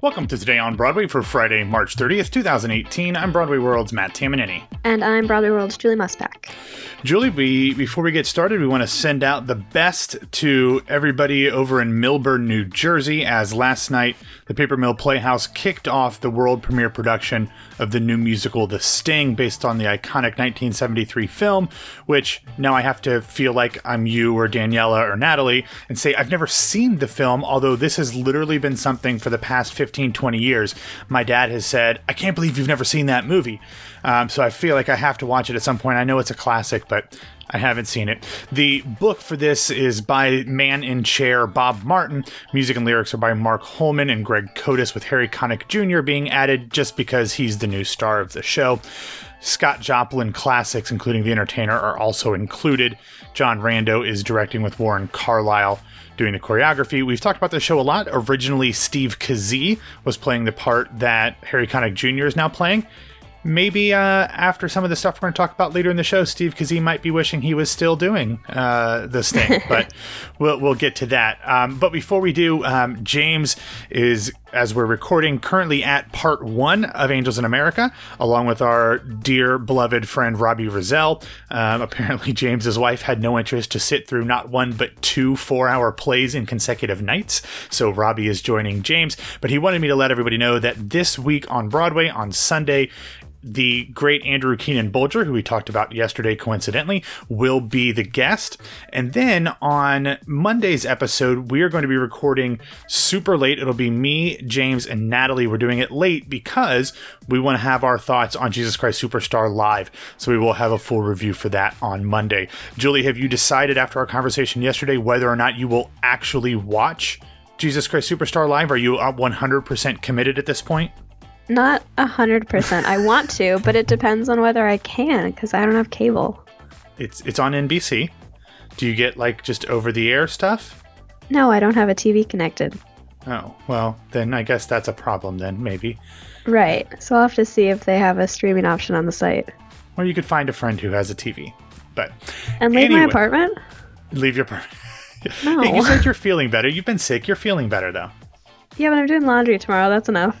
Welcome to Today on Broadway for Friday, March 30th, 2018. I'm Broadway World's Matt Tamanini. And I'm Broadway World's Julie Musback. Julie, we, before we get started, we want to send out the best to everybody over in Millburn, New Jersey, as last night the Paper Mill Playhouse kicked off the world premiere production of the new musical The Sting, based on the iconic 1973 film, which now I have to feel like I'm you or Daniela or Natalie and say I've never seen the film, although this has literally been something for the past 15, 20 years. My dad has said, I can't believe you've never seen that movie. Um, so I feel like I have to watch it at some point. I know it's a classic, but I haven't seen it. The book for this is by man in chair Bob Martin. Music and lyrics are by Mark Hollmann and Greg Kotis, with Harry Connick Jr. being added just because he's the new star of the show. Scott Joplin classics, including The Entertainer, are also included. John Rando is directing with Warren Carlyle doing the choreography. We've talked about the show a lot. Originally, Steve Kazee was playing the part that Harry Connick Jr. is now playing maybe uh, after some of the stuff we're going to talk about later in the show, Steve Kazee might be wishing he was still doing uh, this thing, but we'll we'll get to that. Um, but before we do, um, James is as we're recording currently at part one of Angels in America, along with our dear beloved friend Robbie Rozelle. Um, apparently, James's wife had no interest to sit through not one but two four-hour plays in consecutive nights, so Robbie is joining James. But he wanted me to let everybody know that this week on Broadway on Sunday the great Andrew Keenan Bolger, who we talked about yesterday, coincidentally, will be the guest. And then on Monday's episode, we are going to be recording super late. It'll be me, James, and Natalie. We're doing it late because we want to have our thoughts on Jesus Christ Superstar live. So we will have a full review for that on Monday. Julie, have you decided after our conversation yesterday whether or not you will actually watch Jesus Christ Superstar live? Are you uh, 100% committed at this point? Not a hundred percent. I want to, but it depends on whether I can because I don't have cable. It's it's on NBC. Do you get like just over the air stuff? No, I don't have a TV connected. Oh well, then I guess that's a problem. Then maybe. Right. So I'll have to see if they have a streaming option on the site. Or you could find a friend who has a TV. But and leave anyway, my apartment. Leave your apartment. No. you said you're feeling better. You've been sick. You're feeling better though. Yeah, but I'm doing laundry tomorrow. That's enough.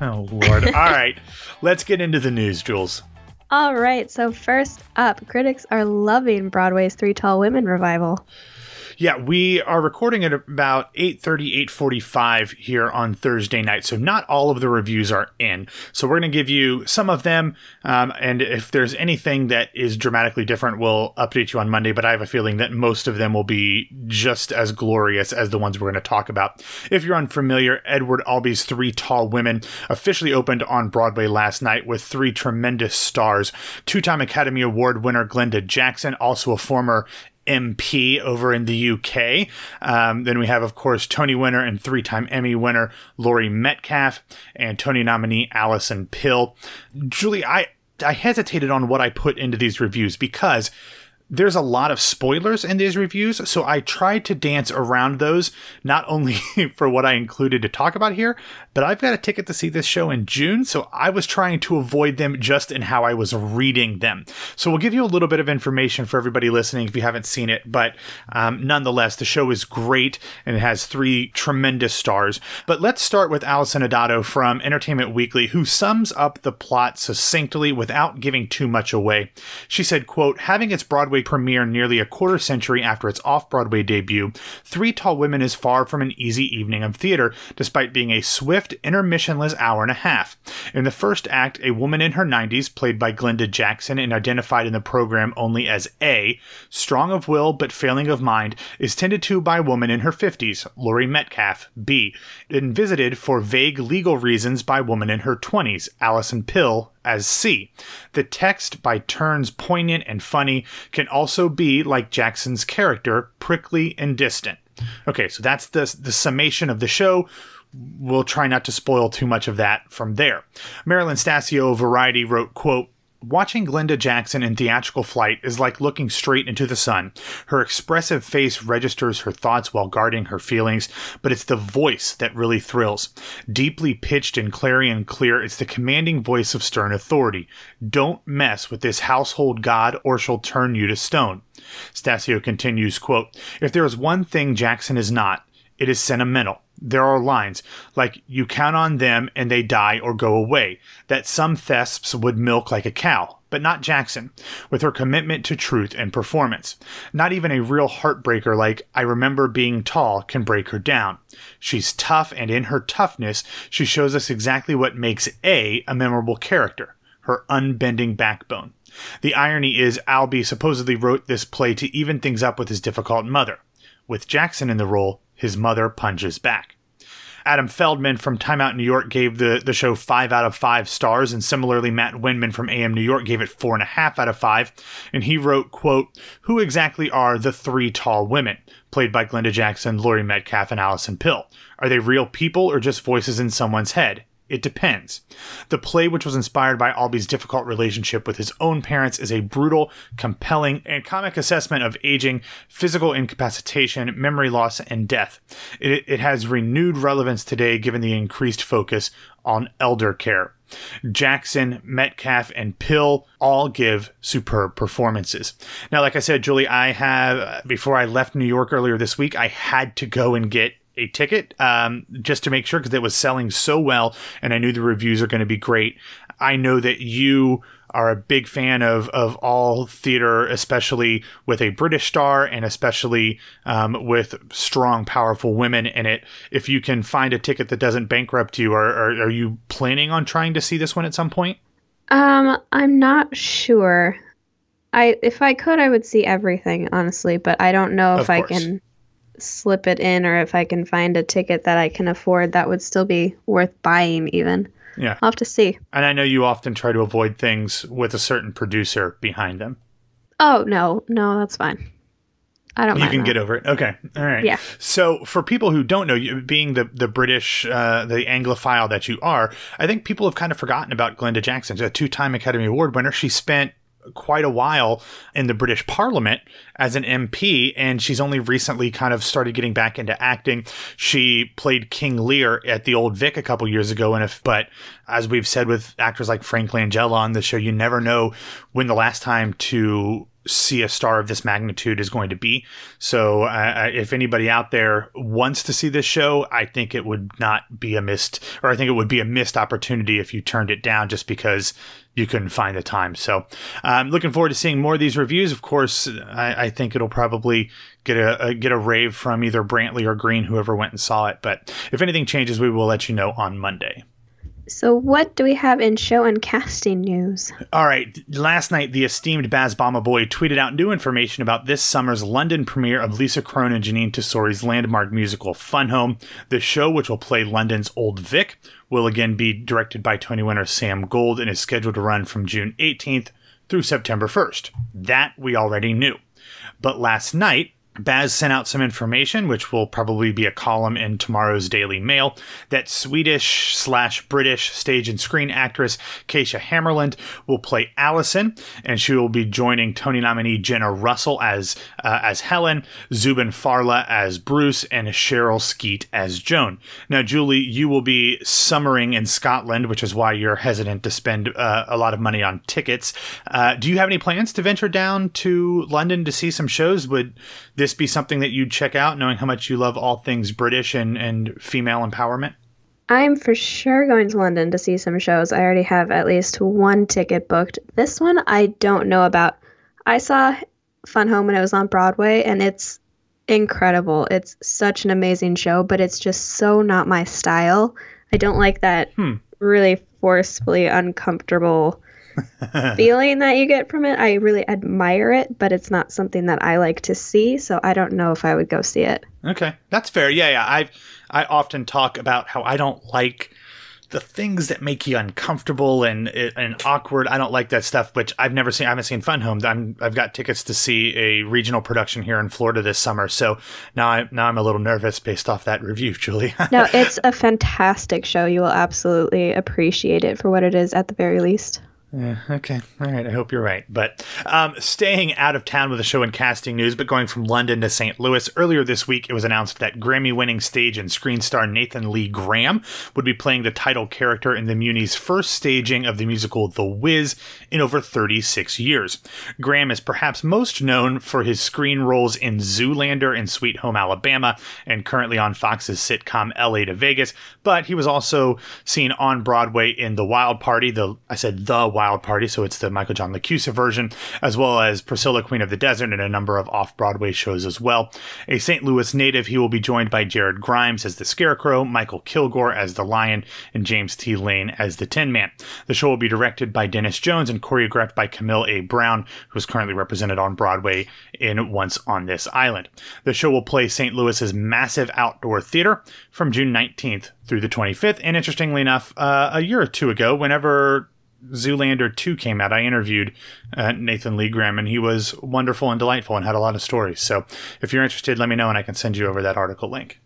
Oh, Lord. All right. Let's get into the news, Jules. All right. So, first up, critics are loving Broadway's Three Tall Women revival. Yeah, we are recording at about 8:30, 8:45 here on Thursday night. So not all of the reviews are in. So we're going to give you some of them, um, and if there's anything that is dramatically different, we'll update you on Monday. But I have a feeling that most of them will be just as glorious as the ones we're going to talk about. If you're unfamiliar, Edward Albee's Three Tall Women officially opened on Broadway last night with three tremendous stars: two-time Academy Award winner Glenda Jackson, also a former MP over in the UK. Um, then we have, of course, Tony winner and three time Emmy winner Laurie Metcalf and Tony nominee Alison Pill. Julie, I, I hesitated on what I put into these reviews because there's a lot of spoilers in these reviews, so I tried to dance around those, not only for what I included to talk about here, but I've got a ticket to see this show in June, so I was trying to avoid them just in how I was reading them. So we'll give you a little bit of information for everybody listening if you haven't seen it, but um, nonetheless, the show is great and it has three tremendous stars. But let's start with Alison Adato from Entertainment Weekly, who sums up the plot succinctly without giving too much away. She said, quote, having its Broadway premiere nearly a quarter century after its off Broadway debut, Three Tall Women is far from an easy evening of theater, despite being a swift, intermissionless hour and a half. In the first act, a woman in her 90s, played by Glenda Jackson and identified in the program only as A, strong of will but failing of mind, is tended to by a woman in her 50s, Laurie Metcalf, B, and visited for vague legal reasons by a woman in her 20s, Alison Pill, as C. The text, by turns poignant and funny, can also be, like Jackson's character, prickly and distant. Okay, so that's the, the summation of the show. We'll try not to spoil too much of that from there. Marilyn Stasio Variety wrote, quote, Watching Glenda Jackson in theatrical flight is like looking straight into the sun. Her expressive face registers her thoughts while guarding her feelings, but it's the voice that really thrills. Deeply pitched and clarion clear, it's the commanding voice of stern authority. Don't mess with this household god or she'll turn you to stone. Stasio continues, quote, If there is one thing Jackson is not, it is sentimental. There are lines like you count on them and they die or go away that some thesps would milk like a cow but not Jackson, with her commitment to truth and performance. Not even a real heartbreaker like I Remember Being Tall can break her down. She's tough, and in her toughness, she shows us exactly what makes A a memorable character her unbending backbone. The irony is, Albee supposedly wrote this play to even things up with his difficult mother. With Jackson in the role, his mother punches back. Adam Feldman from Time Out New York gave the, the show five out of five stars, and similarly, Matt Windman from AM New York gave it four and a half out of five. And he wrote, quote, Who exactly are the three tall women, played by Glenda Jackson, Laurie Metcalf, and Alison Pill? Are they real people or just voices in someone's head? It depends. The play, which was inspired by Albee's difficult relationship with his own parents, is a brutal, compelling, and comic assessment of aging, physical incapacitation, memory loss, and death. It, it has renewed relevance today given the increased focus on elder care. Jackson, Metcalf, and Pill all give superb performances. Now, like I said, Julie, I have, before I left New York earlier this week, I had to go and get a ticket um, just to make sure because it was selling so well and I knew the reviews are going to be great. I know that you are a big fan of, of all theater, especially with a British star and especially um, with strong, powerful women in it. If you can find a ticket that doesn't bankrupt you, are, are, are you planning on trying to see this one at some point? Um, I'm not sure. I if I could, I would see everything, honestly, but I don't know if I can slip it in or if I can find a ticket that I can afford that would still be worth buying even. Yeah. I'll have to see. And I know you often try to avoid things with a certain producer behind them. Oh, no. No, that's fine. I don't You can that. get over it. Okay. All right. Yeah. So for people who don't know, you being the, the British, uh, the Anglophile that you are, I think people have kind of forgotten about Glenda Jackson, a two time Academy Award winner. She spent quite a while in the British Parliament as an MP, and she's only recently kind of started getting back into acting. She played King Lear at the Old Vic a couple years ago, and if but as we've said with actors like Frank Langella on the show, you never know when the last time to see a star of this magnitude is going to be. So, uh, if anybody out there wants to see this show, I think it would not be a missed, or I think it would be a missed opportunity if you turned it down just because you couldn't find the time. So, I'm um, looking forward to seeing more of these reviews. Of course, I, I think it'll probably get a, a, get a rave from either Brantley or Green, whoever went and saw it. But if anything changes, we will let you know on Monday. So, what do we have in show and casting news? All right. Last night, the esteemed Baz Bamigboye tweeted out new information about this summer's London premiere of Lisa Kron and Jeanine Tesori's landmark musical Fun Home. The show, which will play London's Old Vic, will again be directed by Tony winner Sam Gold and is scheduled to run from June 18th through September 1st. That we already knew. But last night, Baz sent out some information, which will probably be a column in tomorrow's Daily Mail, that Swedish slash British stage and screen actress Kaisa Hammarlund will play Allison, and she will be joining Tony nominee Jenna Russell as uh, as Helen, Zubin Varla as Bruce, and Cherrelle Skeete as Joan. Now, Julie, you will be summering in Scotland, which is why you're hesitant to spend uh, a lot of money on tickets. Uh, do you have any plans to venture down to London to see some shows? Would this be something that you'd check out, knowing how much you love all things British and, and female empowerment? I'm for sure going to London to see some shows. I already have at least one ticket booked. This one I don't know about. I saw Fun Home when it was on Broadway, and it's incredible. It's such an amazing show, but it's just so not my style. I don't like that hmm. really forcefully uncomfortable feeling that you get from it. I really admire it, but it's not something that I like to see, so I don't know if I would go see it. Okay. That's fair. Yeah, yeah. I I often talk about how I don't like the things that make you uncomfortable and and awkward. I don't like that stuff. Which I've never seen. I haven't seen Fun Home. I'm I've got tickets to see a regional production here in Florida this summer. So now I now I'm a little nervous based off that review, Julie. no, it's a fantastic show. You will absolutely appreciate it for what it is at the very least. Yeah, okay. All right. I hope you're right. But um, staying out of town with the show and casting news, but going from London to St. Louis, earlier this week it was announced that Grammy winning stage and screen star Nathan Lee Graham would be playing the title character in the Muny's first staging of the musical The Wiz in over 36 years. Graham is perhaps most known for his screen roles in Zoolander and Sweet Home Alabama, and currently on Fox's sitcom LA to Vegas, but he was also seen on Broadway in The Wild Party, the I said The Wild Wild Party, so it's the Michael John LaChiusa version, as well as Priscilla, Queen of the Desert, and a number of off Broadway shows as well. A St. Louis native, he will be joined by Jared Grimes as the Scarecrow, Michael Kilgore as the Lion, and James T. Lane as the Tin Man. The show will be directed by Denis Jones and choreographed by Camille A. Brown, who is currently represented on Broadway in Once on This Island. The show will play St. Louis's massive outdoor theater from June 19th through the 25th. And interestingly enough, uh, a year or two ago, whenever Zoolander 2 came out, I interviewed uh, Nathan Lee Graham, and he was wonderful and delightful and had a lot of stories. So if you're interested, let me know and I can send you over that article link.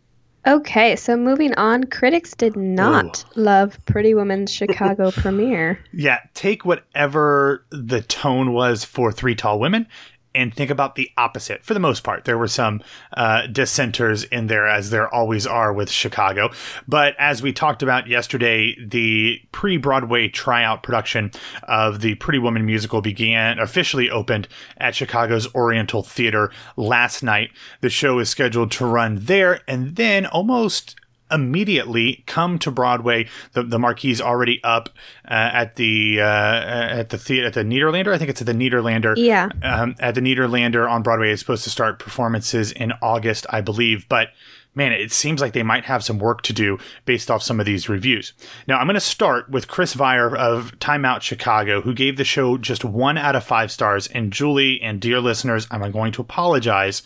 Okay, so moving on, critics did not Ooh. love Pretty Woman's Chicago premiere. Yeah, take whatever the tone was for Three Tall Women and think about the opposite for the most part. There were some uh, dissenters in there, as there always are with Chicago. But as we talked about yesterday, the pre Broadway tryout production of the Pretty Woman musical began, officially opened at Chicago's Oriental Theater last night. The show is scheduled to run there and then almost immediately come to Broadway. The the marquee's already up uh, at the uh, at the theater at the Nederlander. I think it's at the Nederlander. Yeah. Um, at the Nederlander on Broadway is supposed to start performances in August, I believe, but. Man, it seems like they might have some work to do based off some of these reviews. Now, I'm going to start with Kris Vire of Time Out Chicago, who gave the show just one out of five stars. And Julie and dear listeners, I'm going to apologize,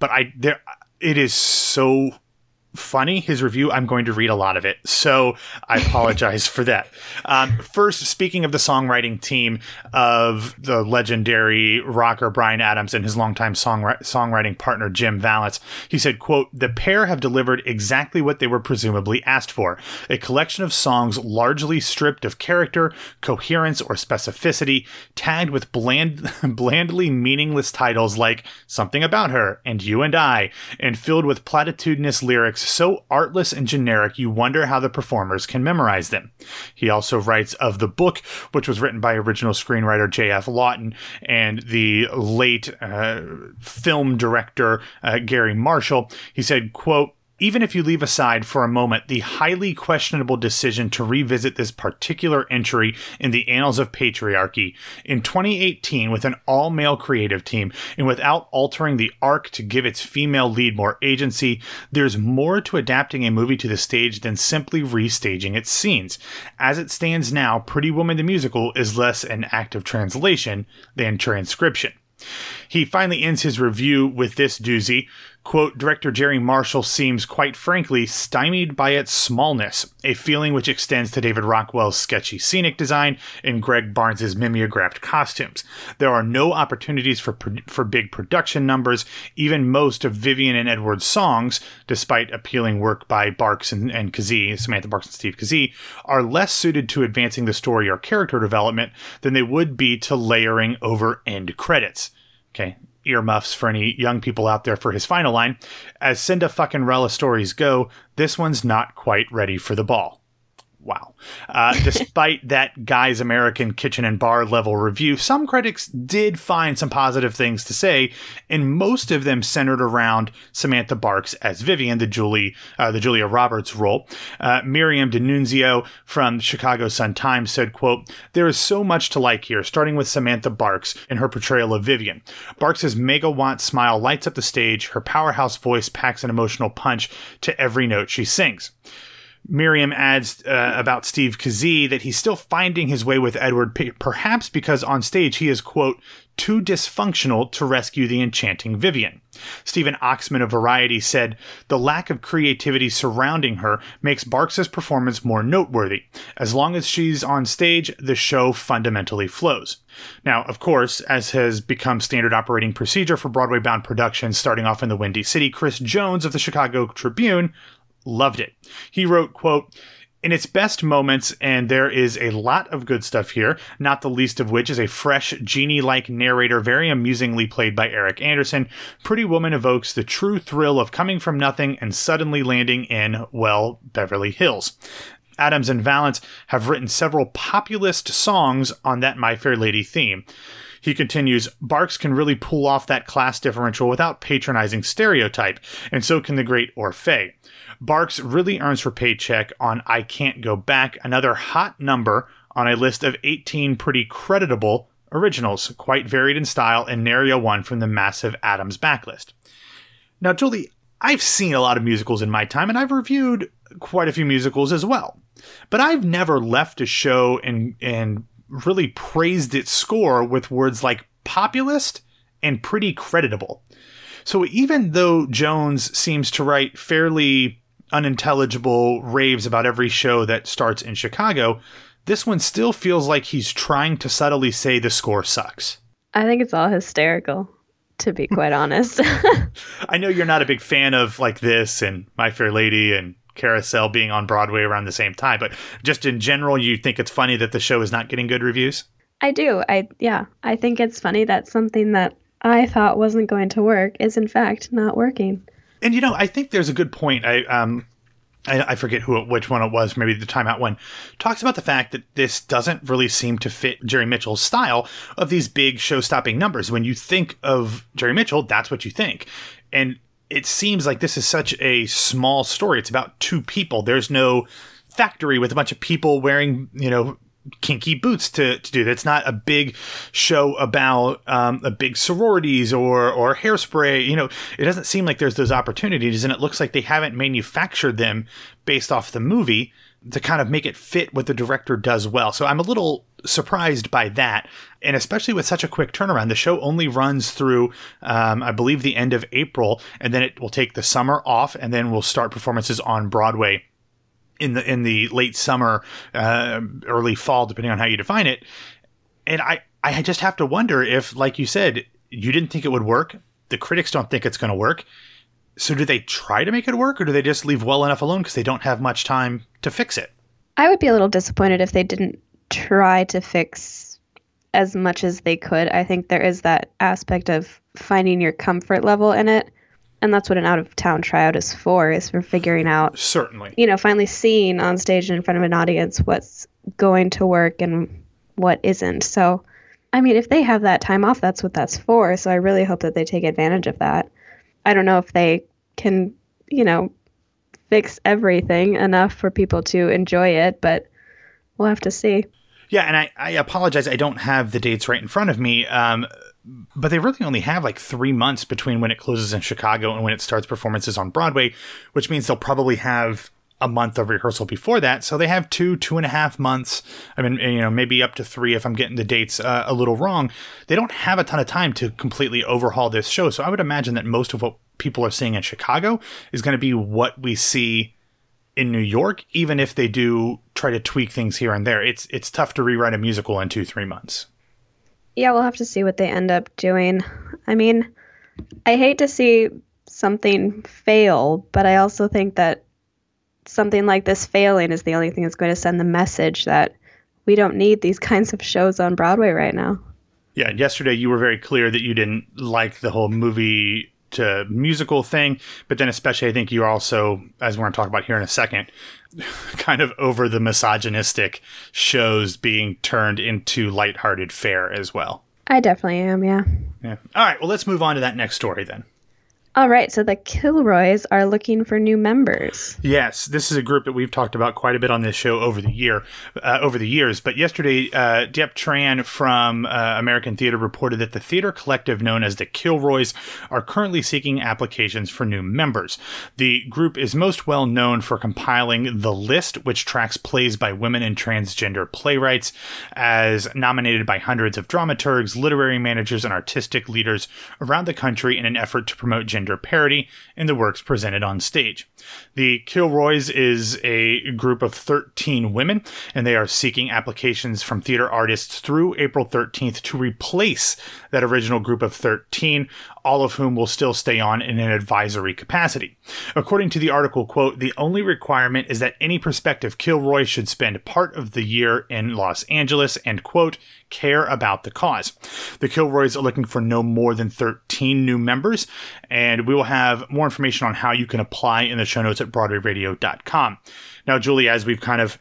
but I there it is so funny, his review. I'm going to read a lot of it. So I apologize for that. Um, first, speaking of the songwriting team of the legendary rocker Bryan Adams and his longtime songri- songwriting partner Jim Vallance, he said, quote, the pair have delivered exactly what they were presumably asked for. A collection of songs largely stripped of character, coherence, or specificity, tagged with bland, blandly meaningless titles like Something About Her and You and I, and filled with platitudinous lyrics so artless and generic you wonder how the performers can memorize them. He also writes of the book, which was written by original screenwriter J.F. Lawton and the late uh, film director uh, Garry Marshall. He said, quote, even if you leave aside for a moment the highly questionable decision to revisit this particular entry in the annals of patriarchy, in 2018, with an all male creative team and without altering the arc to give its female lead more agency, there's more to adapting a movie to the stage than simply restaging its scenes. As it stands now, Pretty Woman the Musical is less an act of translation than transcription. He finally ends his review with this doozy. Quote, director Jerry Marshall seems, quite frankly, stymied by its smallness, a feeling which extends to David Rockwell's sketchy scenic design and Gregg Barnes's mimeographed costumes. There are no opportunities for, for big production numbers. Even most of Vivian and Edward's songs, despite appealing work by Barks and, and Kazee, Samantha Barks and Steve Kazee, are less suited to advancing the story or character development than they would be to layering over end credits. Okay, earmuffs for any young people out there for his final line. As Cinda fucking Rella stories go, this one's not quite ready for the ball. Wow. Uh, despite that guy's American kitchen and bar level review, some critics did find some positive things to say, and most of them centered around Samantha Barks as Vivian, the Julie, uh, the Julia Roberts role. Uh, Miriam Di Nunzio from Chicago Sun Times said, "quote There is so much to like here, starting with Samantha Barks and her portrayal of Vivian. Barks's megawatt smile lights up the stage. Her powerhouse voice packs an emotional punch to every note she sings." Miriam adds uh, about Steve Kazee that he's still finding his way with Edward, perhaps because on stage he is, quote, too dysfunctional to rescue the enchanting Vivian. Steven Oxman of Variety said, The lack of creativity surrounding her makes Barks' performance more noteworthy. As long as she's on stage, the show fundamentally flows. Now, of course, as has become standard operating procedure for Broadway bound productions starting off in the Windy City, Chris Jones of the Chicago Tribune loved it. He wrote, quote, in its best moments, and there is a lot of good stuff here, not the least of which is a fresh, genie like narrator, very amusingly played by Eric Anderson. Pretty Woman evokes the true thrill of coming from nothing and suddenly landing in, well, Beverly Hills. Adams and Vallance have written several populist songs on that My Fair Lady theme. He continues, Barks can really pull off that class differential without patronizing stereotype, and so can the great Orfeh. Barks really earns her paycheck on I Can't Go Back, another hot number on a list of 18 pretty creditable originals, quite varied in style, and nary a one from the massive Adams backlist. Now, Julie, I've seen a lot of musicals in my time, and I've reviewed quite a few musicals as well. But I've never left a show and and really praised its score with words like populist and pretty creditable. So even though Jones seems to write fairly unintelligible raves about every show that starts in Chicago, this one still feels like he's trying to subtly say the score sucks. I think it's all hysterical, to be quite honest. I know you're not a big fan of like this and My Fair Lady and Carousel being on Broadway around the same time, but just in general, you think it's funny that the show is not getting good reviews? I do. I yeah, I think it's funny that something that I thought wasn't going to work is in fact not working. And you know, I think there's a good point. I um I, I forget who which one it was, maybe the timeout one, talks about the fact that this doesn't really seem to fit Jerry Mitchell's style of these big show stopping numbers. When you think of Jerry Mitchell, that's what you think. And it seems like this is such a small story. It's about two people. There's no factory with a bunch of people wearing, you know, kinky boots to, to do that. It's not a big show about um, a big sororities or or hairspray. You know, it doesn't seem like there's those opportunities, and it looks like they haven't manufactured them based off the movie to kind of make it fit what the director does well. So I'm a little surprised by that, and especially with such a quick turnaround. The show only runs through, um, I believe, the end of April, and then it will take the summer off, and then we'll start performances on Broadway in the in the late summer, uh, early fall, depending on how you define it. And I I just have to wonder if, like you said, you didn't think it would work. The critics don't think it's going to work. So do they try to make it work, or do they just leave well enough alone because they don't have much time to fix it? I would be a little disappointed if they didn't try to fix as much as they could. I think there is that aspect of finding your comfort level in it and that's what an out of town tryout is for is for figuring out certainly. you know finally seeing on stage in front of an audience what's going to work and what isn't. So i mean if they have that time off that's what that's for. So i really hope that they take advantage of that. I don't know if they can you know fix everything enough for people to enjoy it but we'll have to see. Yeah and i, I apologize. I don't have the dates right in front of me. Um, but they really only have like three months between when it closes in Chicago and when it starts performances on Broadway, which means they'll probably have a month of rehearsal before that. So they have two, two and a half months. I mean, you know, maybe up to three if I'm getting the dates uh, a little wrong. They don't have a ton of time to completely overhaul this show. So I would imagine that most of what people are seeing in Chicago is going to be what we see in New York, even if they do try to tweak things here and there. It's it's tough to rewrite a musical in two, three months yeah, we'll have to see what they end up doing. I mean, I hate to see something fail, but I also think that something like this failing is the only thing that's going to send the message that we don't need these kinds of shows on Broadway right now. Yeah, yesterday you were very clear that you didn't like the whole movie to musical thing, but then especially I think you're also, as we're going to talk about here in a second, kind of over the misogynistic shows being turned into lighthearted fare as well. I definitely am, yeah. Yeah. All right, well let's move on to that next story then. All right, so the Kilroys are looking for new members. Yes, this is a group that we've talked about quite a bit on this show over the year, uh, over the years. But yesterday, uh, Tran from uh, American Theater reported that the theater collective known as the Kilroys are currently seeking applications for new members. The group is most well known for compiling The List, which tracks plays by women and transgender playwrights, as nominated by hundreds of dramaturgs, literary managers, and artistic leaders around the country in an effort to promote gender gender parity in the works presented on stage. The Kilroys is a group of 13 women, and they are seeking applications from theater artists through April 13th to replace that original group of 13. all of whom will still stay on in an advisory capacity. According to the article, quote, the only requirement is that any prospective Kilroy should spend part of the year in Los Angeles and, quote, care about the cause. The Kilroys are looking for no more than 13 new members, and we will have more information on how you can apply in the show notes at BroadwayRadio.com. Now, Julie, as we've kind of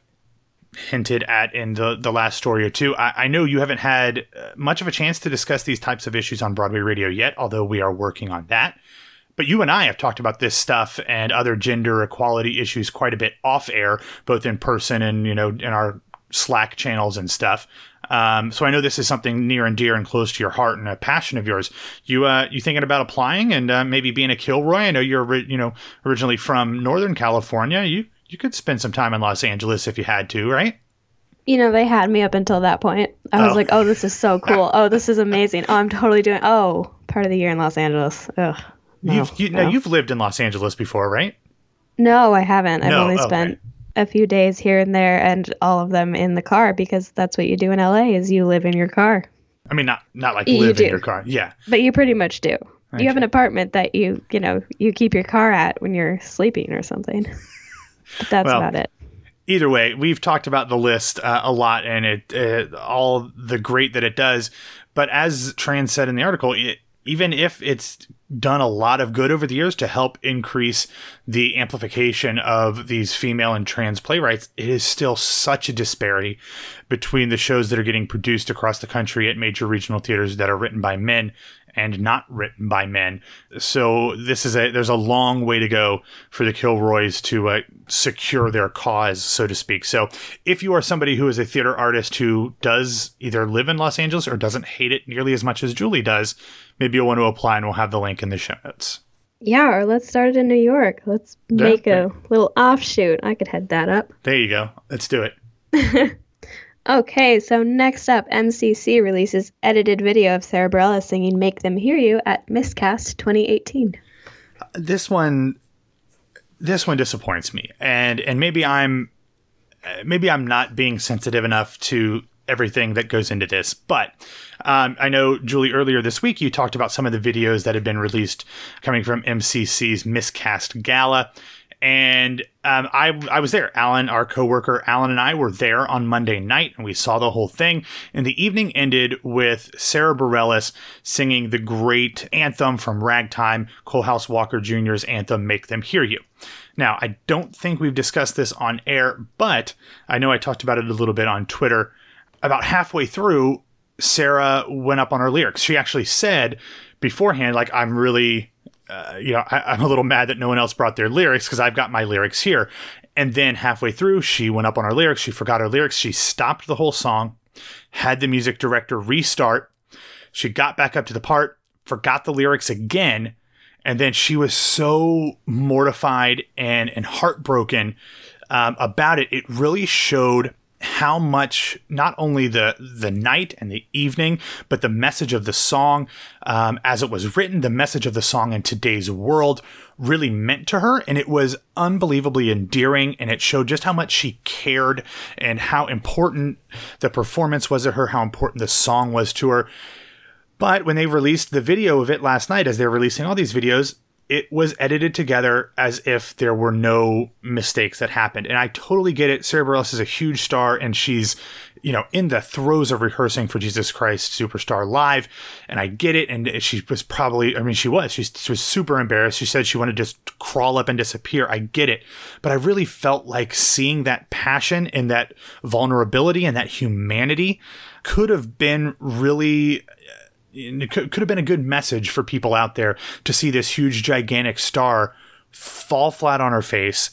hinted at in the, the last story or two. I, I know you haven't had uh, much of a chance to discuss these types of issues on Broadway radio yet, although we are working on that. But you and I have talked about this stuff and other gender equality issues quite a bit off air, both in person and, you know, in our Slack channels and stuff. Um, so I know this is something near and dear and close to your heart and a passion of yours. You uh, you thinking about applying and uh, maybe being a Kilroy? I know you're you know originally from Northern California. You you could spend some time in Los Angeles if you had to, right? You know, they had me up until that point. I was Oh. like, "Oh, this is so cool. Oh, this is amazing. Oh, I'm totally doing. Oh, part of the year in Los Angeles. Ugh. No, you've you, no. now you've lived in Los Angeles before, right? No, I haven't. I've No, only okay. A few days here and there, and all of them in the car because that's what you do in LA. Is you live in your car, I mean, not not like You live in your car. Yeah, but you pretty much do. You have an apartment that you you know you keep your car at when you're sleeping or something. but that's Well, about it. either way, we've talked about the list uh, a lot and it uh, all the great that it does. But as Tran said in the article, it, even if it's done a lot of good over the years to help increase the amplification of these female and trans playwrights, it is still such a disparity between the shows that are getting produced across the country at major regional theaters that are written by men and not written by men. So this is a there's a long way to go for the Kilroys to uh, secure their cause, so to speak. So if you are somebody who is a theater artist who does either live in Los Angeles or doesn't hate it nearly as much as Julie does, maybe you'll want to apply, and we'll have the link in the show notes. Yeah, or let's start it in New York. Let's make yeah. a little offshoot. I could head that up. There you go. Let's do it. Okay, so next up, MCC releases edited video of Sarah Bareilles singing "Make Them Hear You" at Miscast 2018. this one this one disappoints me and and maybe i'm maybe i'm not being sensitive enough to everything that goes into this but um, i know julie earlier this week you talked about some of the videos that have been released coming from mcc's miscast gala and um, I, I was there. Alan, our coworker, Alan and I were there on Monday night, and we saw the whole thing. And the evening ended with Sarah Bareilles singing the great anthem from Ragtime, Coalhouse Walker Jr.'s anthem, "Make Them Hear You." Now, I don't think we've discussed this on air, but I know I talked about it a little bit on Twitter. About halfway through, Sarah went up on her lyrics. She actually said beforehand, like, I'm really uh, you know, I, I'm a little mad that no one else brought their lyrics because I've got my lyrics here. And then halfway through, she went up on her lyrics. She forgot her lyrics. She stopped the whole song, had the music director restart. She got back up to the part, forgot the lyrics again. And then she was so mortified and, and heartbroken um, about it. It really showed how much not only the the night and the evening, but the message of the song um, as it was written, the message of the song in today's world really meant to her, and it was unbelievably endearing, and it showed just how much she cared and how important the performance was to her, how important the song was to her. But when they released the video of it last night, as they're releasing all these videos, it was edited together as if there were no mistakes that happened. And I totally get it. Sarah Bareilles is a huge star and she's, you know, in the throes of rehearsing for Jesus Christ Superstar Live. And I get it. And she was probably, I mean, she was, she, she was super embarrassed. She said she wanted to just crawl up and disappear. I get it. But I really felt like seeing that passion and that vulnerability and that humanity could have been really it could, have been a good message for people out there to see this huge gigantic star fall flat on her face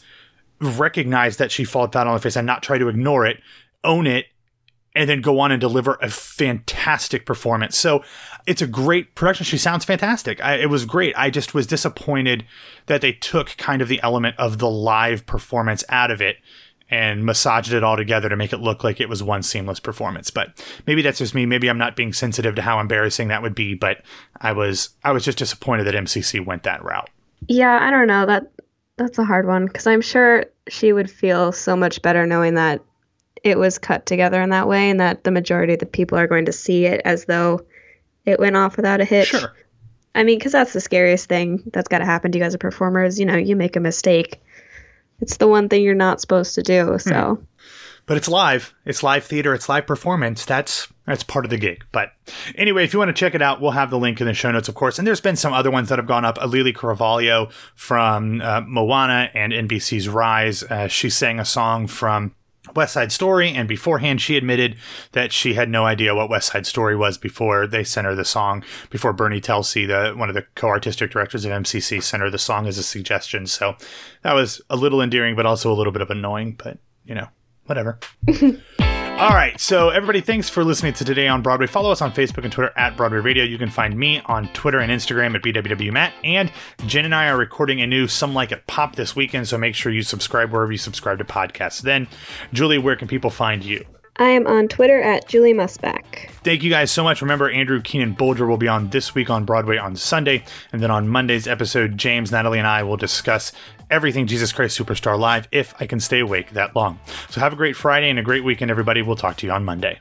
recognize that she fell flat on her face and not try to ignore it own it and then go on and deliver a fantastic performance. So it's a great production. She sounds fantastic. I, it was great. I just was disappointed that they took kind of the element of the live performance out of it and massaged it all together to make it look like it was one seamless performance. But maybe that's just me. Maybe I'm not being sensitive to how embarrassing that would be, but I was I was just disappointed that MCC went that route. Yeah, I don't know that that's a hard one because I'm sure she would feel so much better knowing that it was cut together in that way and that the majority of the people are going to see it as though it went off without a hitch. Sure. I mean, because that's the scariest thing that's got to happen to you as a performer is, you know, you make a mistake. It's the one thing you're not supposed to do. So. Mm. But it's live. It's live theater. It's live performance. That's that's part of the gig. But anyway, if you want to check it out, we'll have the link in the show notes, of course. And there's been some other ones that have gone up. Auli'i Cravalho from uh, Moana and NBC's Rise. Uh, she sang a song from West Side Story, and beforehand, she admitted that she had no idea what West Side Story was before they sent her the song. Before Bernie Telsey, the one of the co-artistic directors of MCC, sent her the song as a suggestion. So that was a little endearing, but also a little bit of annoying. But you know, whatever. All right, so everybody, thanks for listening to Today on Broadway. Follow us on Facebook and Twitter at Broadway Radio. You can find me on Twitter and Instagram at BWWMatt. And Jen and I are recording a new Some Like It Pop this weekend, so make sure you subscribe wherever you subscribe to podcasts. Then, Julie, where can people find you? I am on Twitter at Julie Musback. Thank you guys so much. Remember, Andrew Keenan Bolger will be on this week on Broadway on Sunday. And then on Monday's episode, James, Natalie, and I will discuss everything Jesus Christ Superstar Live if I can stay awake that long. So have a great Friday and a great weekend, everybody. We'll talk to you on Monday.